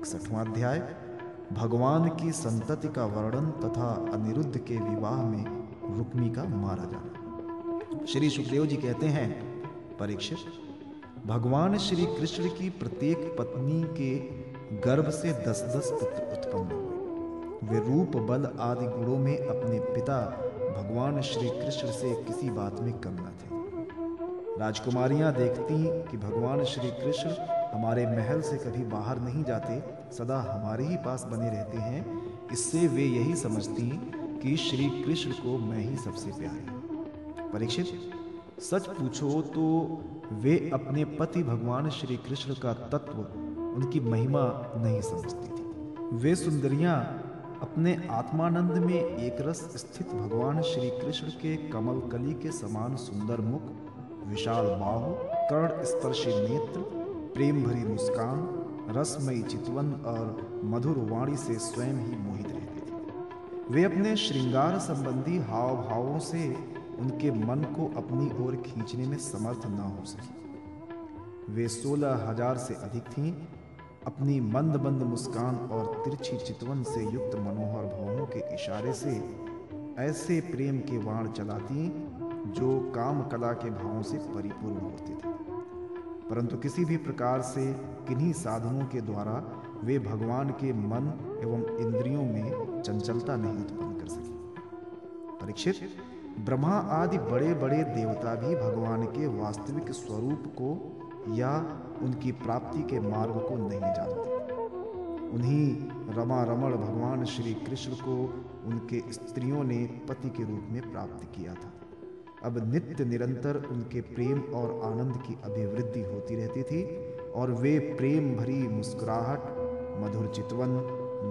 इकसठवां अध्याय। भगवान की संतति का वर्णन तथा अनिरुद्ध के विवाह में रुक्मी का मारा जाना। श्री सुखदेव जी कहते हैं, परीक्षित, भगवान श्री कृष्ण की प्रत्येक पत्नी के गर्भ से दस दस पुत्र उत्पन्न हुए। वे रूप, बल आदि गुणों में अपने पिता भगवान श्री कृष्ण से किसी बात में कम न थे। राजकुमारियाँ देखती कि भगवान श्री कृष्ण हमारे महल से कभी बाहर नहीं जाते, सदा हमारे ही पास बने रहते हैं। इससे वे यही समझती कि श्री कृष्ण को मैं ही सबसे प्यारी परीक्षित, सच पूछो तो वे अपने पति भगवान श्री कृष्ण का तत्व उनकी महिमा नहीं समझती थी। वे सुंदरियाँ अपने आत्मानंद में एक रस स्थित भगवान श्री कृष्ण के कमल कली के समान सुंदर मुख विशाल बाहु कर्ण स्पर्शी नेत्र प्रेम भरी मुस्कान, रसमयी चितवन और मधुर वाणी से स्वयं ही मोहित रहते थे। वे अपने श्रृंगार संबंधी हाव भावों से उनके मन को अपनी ओर खींचने में समर्थ न हो सकी। वे सोलह हज़ार से अधिक थीं, अपनी मंद मंद मुस्कान और तिरछी चितवन से युक्त मनोहर भावों के इशारे से ऐसे प्रेम के वाण चलाती जो काम कला के भावों से परिपूर्ण होते थे। परंतु किसी भी प्रकार से किन्हीं साधनों के द्वारा वे भगवान के मन एवं इंद्रियों में चंचलता नहीं उत्पन्न कर सके। परीक्षित, ब्रह्मा आदि बड़े बड़े देवता भी भगवान के वास्तविक स्वरूप को या उनकी प्राप्ति के मार्ग को नहीं जानते। उन्हीं रमा रमण भगवान श्री कृष्ण को उनके स्त्रियों ने पति के रूप में प्राप्त किया था। अब नित्य निरंतर उनके प्रेम और आनंद की अभिवृद्धि होती रहती थी, और वे प्रेम भरी मुस्कुराहट, मधुर चितवन,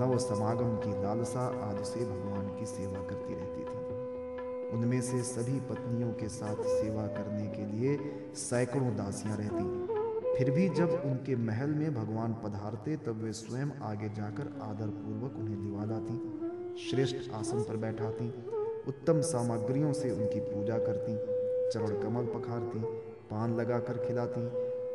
नव समागम की लालसा आदि से भगवान की सेवा करती रहती थी। उनमें से सभी पत्नियों के साथ सेवा करने के लिए सैकड़ों दासियाँ रहती फिर भी जब उनके महल में भगवान पधारते, तब वे स्वयं आगे जाकर आदर पूर्वक उन्हें लिवा लाती श्रेष्ठ आसन पर बैठाती उत्तम सामग्रियों से उनकी पूजा करती, चरण कमल पखारती, पान लगाकर खिलाती,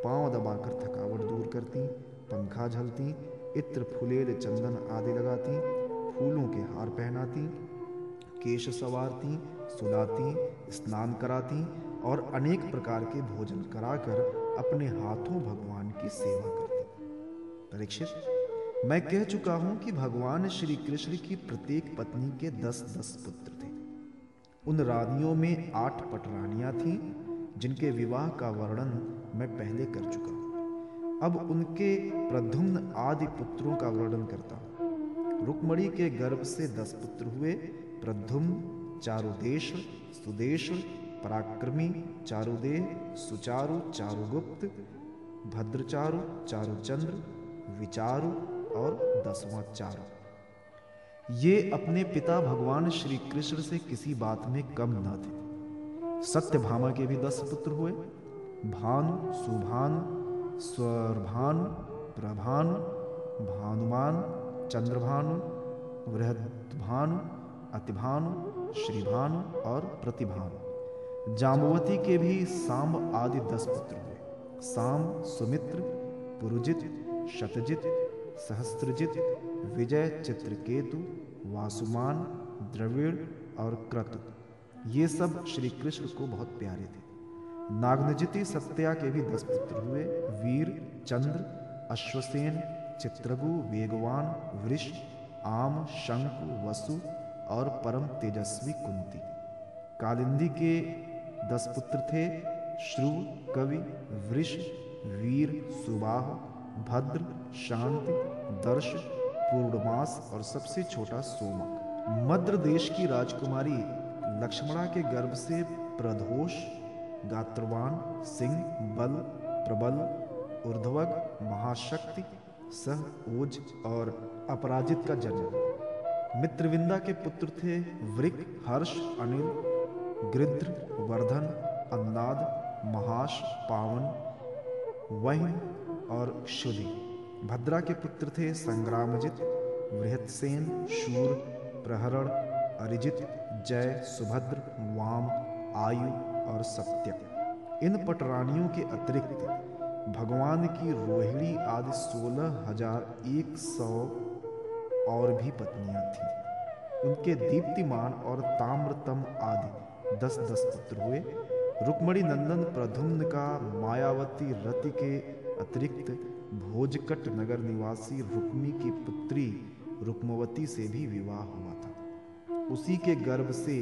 पाँव दबाकर थकावट दूर करती, पंखा झलती, इत्र फुलेल चंदन आदि लगाती, फूलों के हार पहनाती, केश सवारती, सुलाती, स्नान कराती और अनेक प्रकार के भोजन कराकर अपने हाथों भगवान की सेवा करती। परीक्षित, मैं कह चुका हूँ कि भगवान श्री कृष्ण की प्रत्येक पत्नी के दस दस पुत्र उन रानियों में आठ पटरानियाँ थीं, जिनके विवाह का वर्णन मैं पहले कर चुका अब उनके प्रधुम्न आदि पुत्रों का वर्णन करता हूँ। रुक्मणी के गर्भ से दस पुत्र हुए प्रधुम्न चारुदेश, सुदेश, पराक्रमी, चारुदेह, सुचारु, चारुगुप्त, भद्रचारु, चारुचंद्र, विचारु और दसवां चारु। ये अपने पिता भगवान श्री कृष्ण से किसी बात में कम न थे। सत्यभामा के भी दस पुत्र हुए। भानु, सुभान, स्वरभान, प्रभान, भानुमान, चंद्रभानु वृहद्भानु अतिभानु, श्रीभानु और प्रतिभानु। जाम्बवती के भी सांब आदि दस पुत्र हुए। सांब सुमित्र, पुरुजित, शतजित सहस्त्रजित, विजय चित्रकेतु, वासुमान, द्रविड़ और क्रतु। ये सब श्री कृष्ण को बहुत प्यारे थे। नागनजिति सत्या के भी दस पुत्र हुए, वीर, चंद्र, अश्वसेन, चित्रगु, वेगवान, वृष, आम शंकु वसु और परम तेजस्वी कुंती। कालिंदी के दस पुत्र थे श्रुव कवि, वृष, वीर, सुबाह भद्र, शांति, दर्श, पूर्णमास और सबसे छोटा सोमक मद्र देश की राजकुमारी लक्ष्मणा के गर्भ से प्रधोष गात्रवान, सिंह, बल, प्रबल ऊर्ध्वक महाशक्ति, सह, ओज और अपराजित का जन्म। मित्रविंदा के पुत्र थे वृक, हर्ष, अनिल, गृध्र, वर्धन, अन्नाद, महाश, पावन वह और क्षुधि भद्रा के पुत्र थे संग्रामजित वृहत्सेन शूर, प्रहरण, अरिजित, जय, सुभद्र, वाम, आयु और सत्य। इन पटरानियों के अतिरिक्त भगवान की रोहिणी आदि सोलह हज़ार एक सौ और भी पत्नियाँ थीं। उनके दीप्तिमान और ताम्रतम आदि दस दस पुत्र हुए। रुक्मणी नंदन प्रधुम्न का मायावती रति के अतिरिक्त भोजकट नगर निवासी रुक्मी की पुत्री रुक्मवती से भी विवाह हुआ था। उसी के गर्भ से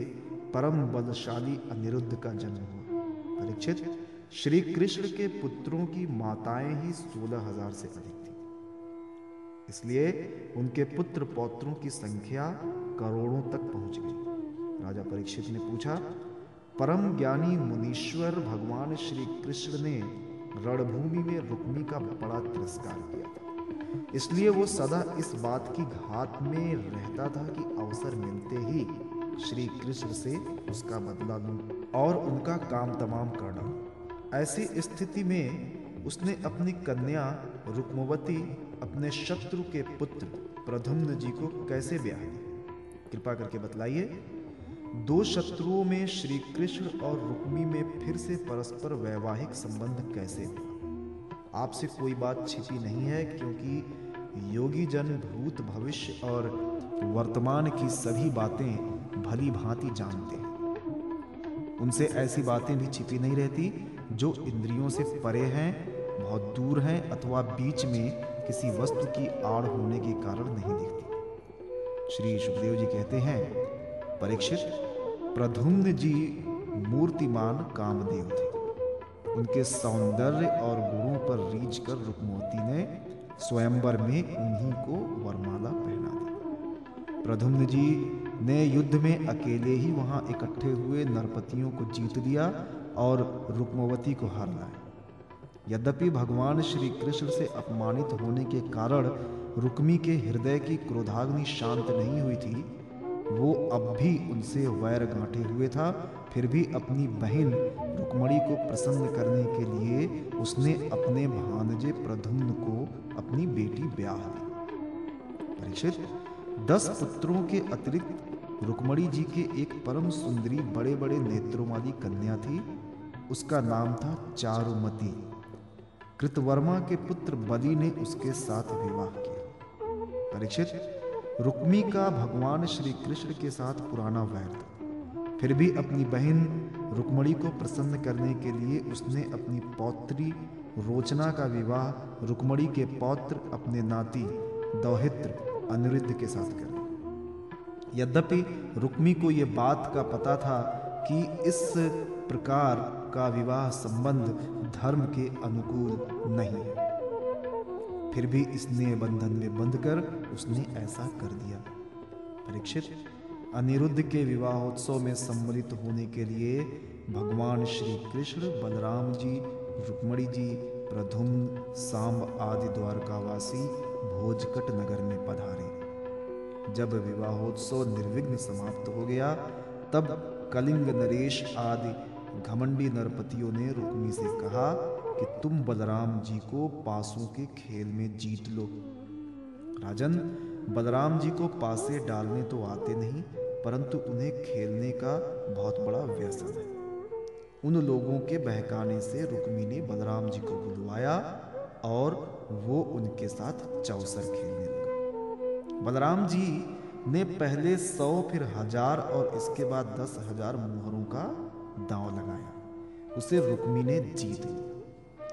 परम बलशाली अनिरुद्ध का जन्म हुआ। परीक्षित श्री कृष्ण के पुत्रों की माताएँ ही सोलह हज़ार से अधिक थी। इसलिए उनके पुत्र पौत्रों की संख्या करोड़ों तक पहुँच गई। राजा परीक्षित ने पूछा, परम ज्ञानी मुनीश्वर भगवान श्री कृष्ण ने रणभूमि में रुक्मी का बड़ा तिरस्कार किया था। इसलिए वो सदा इस बात की घात में रहता था कि अवसर मिलते ही श्री कृष्ण से उसका बदला लूँ और उनका काम तमाम कर डालूं ऐसी स्थिति में उसने अपनी कन्या रुक्मवती, अपने शत्रु के पुत्र प्रधुम्न जी को कैसे ब्याह दी कृपा करके बतलाइए। दो शत्रुओं में श्री कृष्ण और रुक्मी में फिर से परस्पर वैवाहिक संबंध कैसे आपसे कोई बात छिपी नहीं है, क्योंकि योगी जन भूत भविष्य और वर्तमान की सभी बातें भली भांति जानते हैं। उनसे ऐसी बातें भी छिपी नहीं रहती, जो इंद्रियों से परे हैं, बहुत दूर हैं, अथवा बीच में किसी वस्तु की आड़ होने के कारण नहीं दिखती। श्री सुखदेव जी कहते हैं परीक्षित प्रधुम्न जी मूर्तिमान कामदेव थे। उनके सौंदर्य और गुणों पर रीझ कर रुक्मवती ने स्वयंवर में उन्हीं को वरमाला पहना दी। प्रधुम्न जी ने युद्ध में अकेले ही वहाँ इकट्ठे हुए नरपतियों को जीत लिया और रुक्मवती को हार लाए। यद्यपि भगवान श्री कृष्ण से अपमानित होने के कारण रुक्मी के हृदय की क्रोधाग्नि शांत नहीं हुई थी वो अब भी उनसे वैर गांठे हुए था, फिर भी अपनी बहन रुक्मणी को प्रसन्न करने के लिए उसने अपने भानजे प्रधुम्न को अपनी बेटी ब्याह दी। परीक्षित दस पुत्रों के अतिरिक्त रुक्मणी जी के एक परम सुंदरी बड़े बड़े नेत्रों वाली कन्या थी। उसका नाम था चारुमती। कृतवर्मा के पुत्र बलि ने उसके साथ विवाह किया। परीक्षित रुक्मी का भगवान श्री कृष्ण के साथ पुराना वैर था फिर भी अपनी बहन रुक्मणी को प्रसन्न करने के लिए उसने अपनी पौत्री रोचना का विवाह रुक्मणी के पौत्र, अपने नाती दौहित्र अनिरुद्ध के साथ कर यद्यपि रुक्मी को यह बात का पता था कि इस प्रकार का विवाह संबंध धर्म के अनुकूल नहीं है। फिर भी इसने बंधन में बंध कर उसने ऐसा कर दिया। परीक्षित, अनिरुद्ध के विवाहोत्सव में सम्मिलित होने के लिए भगवान श्री कृष्ण, बलराम जी, रुक्मणी जी, प्रधुम, सांब आदि द्वारकावासी भोजकट नगर में पधारे। जब विवाहोत्सव निर्विघ्न समाप्त हो गया, तब कलिंग नरेश आदि घमंडी नरपतियों ने रुक्मी से कहा कि तुम बलराम जी को पासों के खेल में जीत लो। राजन, बलराम जी को पासे डालने तो आते नहीं, परंतु उन्हें खेलने का बहुत बड़ा व्यसन है। उन लोगों के बहकाने से रुक्मी ने बलराम जी को बुलवाया और वो उनके साथ चौसर खेलने लगा। बलराम जी ने पहले सौ फिर हज़ार और इसके बाद दस हज़ार मोहरों का दांव लगाया। उसे रुक्मी ने जीत लिया।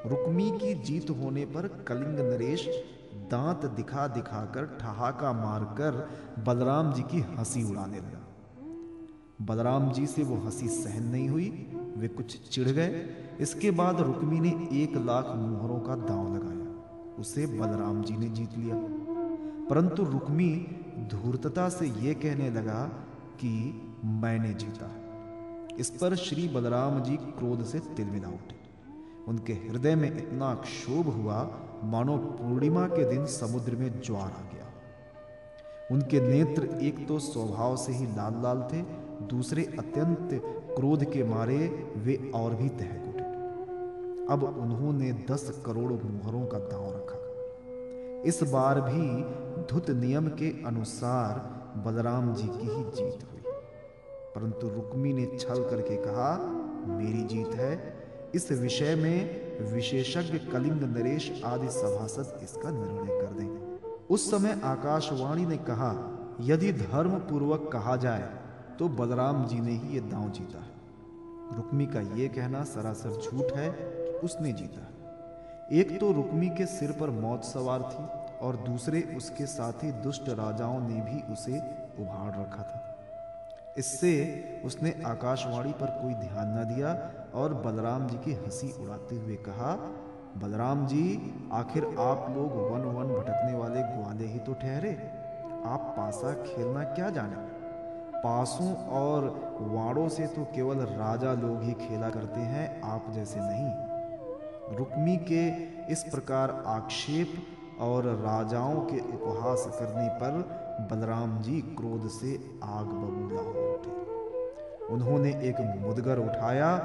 रुक्मी की जीत होने पर कलिंग नरेश दांत दिखा दिखाकर ठहाका मारकर बलराम जी की हँसी उड़ाने लगा। बलराम जी से वो हँसी सहन नहीं हुई, वे कुछ चिढ़ गए। इसके बाद रुक्मी ने एक लाख मोहरों का दांव लगाया। उसे बलराम जी ने जीत लिया। परंतु रुक्मी धूर्तता से यह कहने लगा कि मैंने जीता इस पर श्री बलराम जी क्रोध से तिलमिला उठे। उनके हृदय में इतना क्षोभ हुआ, मानो पूर्णिमा के दिन समुद्र में ज्वार आ गया। उनके नेत्र एक तो स्वभाव से ही लाल लाल थे, दूसरे अत्यंत क्रोध के मारे वे और भी तहक उठे। अब उन्होंने दस करोड़ मुहरों का दांव रखा। इस बार भी धुत नियम के अनुसार बलराम जी की ही जीत हुई। परंतु रुक्मी ने छल करके कहा, मेरी जीत है। इस विषय में विशेषज्ञ कलिंग नरेश आदि सभासद इसका निर्णय कर दें। उस समय आकाशवाणी ने कहा, यदि धर्म पूर्वक कहा जाए तो बलराम जी ने ही यह दांव जीता है। रुक्मी का यह कहना सरासर झूठ है कि उसने जीता। एक तो रुक्मी के सिर पर मौत सवार थी और दूसरे उसके साथी दुष्ट राजाओं ने भी उसे उभाड़ रखा था। इससे उसने आकाशवाणी पर कोई ध्यान न दिया और बलराम जी की हँसी उड़ाते हुए कहा, बलराम जी, आखिर आप लोग वन वन भटकने वाले ग्वाले ही तो ठहरे। आप पासा खेलना क्या जाने? पासों और वाड़ों से तो केवल राजा लोग ही खेला करते हैं, आप जैसे नहीं। रुक्मी के इस प्रकार आक्षेप और राजाओं के उपहास करने पर बलराम जी क्रोध से आग बबूला हो उठे। उन्होंने एक मुदगर उठाया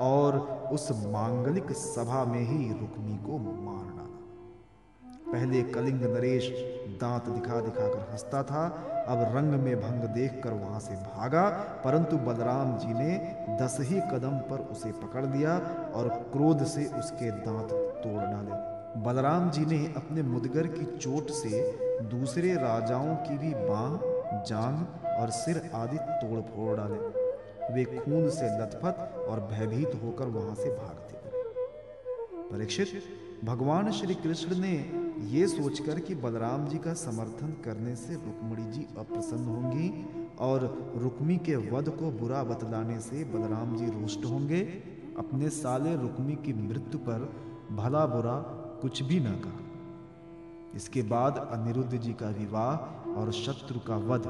और उस मांगलिक सभा में ही रुक्मी को मार डाला। पहले कलिंग नरेश दांत दिखा दिखाकर हंसता था, अब रंग में भंग देखकर वहाँ से भागा, परंतु बलराम जी ने दस ही कदम पर उसे पकड़ लिया और क्रोध से उसके दांत तोड़ डाले। बलराम जी ने अपने मुदगर की चोट से दूसरे राजाओं की भी बांह जांग और सिर आदि तोड़ फोड़ डाले। वे खून से लथपथ और भयभीत होकर वहाँ से भागते गए। परीक्षित, भगवान श्री कृष्ण ने ये सोचकर कि बलराम जी का समर्थन करने से रुक्मणी जी अप्रसन्न होंगी और रुक्मी के वध को बुरा बतलाने से बलराम जी रुष्ट होंगे, अपने साले रुक्मी की मृत्यु पर भला बुरा कुछ भी न कहा। इसके बाद अनिरुद्ध जी का विवाह और शत्रु का वध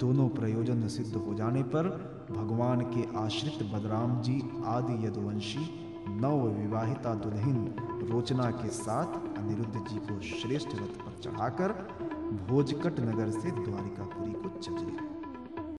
दोनों प्रयोजन सिद्ध हो जाने पर भगवान के आश्रित बलराम जी आदि यदुवंशी, नव विवाहिता दुल्हन रोचना के साथ अनिरुद्ध जी को श्रेष्ठ रथ पर चढ़ाकर भोजकट नगर से द्वारिकापुरी को चले।